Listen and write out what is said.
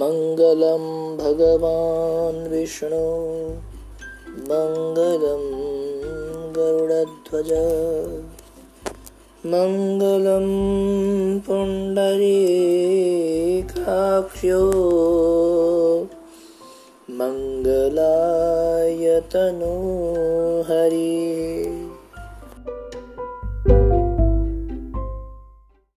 मङ्गलं भगवान् विष्णु। मङ्गलं गरुडध्वज। मङ्गलं पुण्डरीकाक्ष्यो। मङ्गलायतनो हरि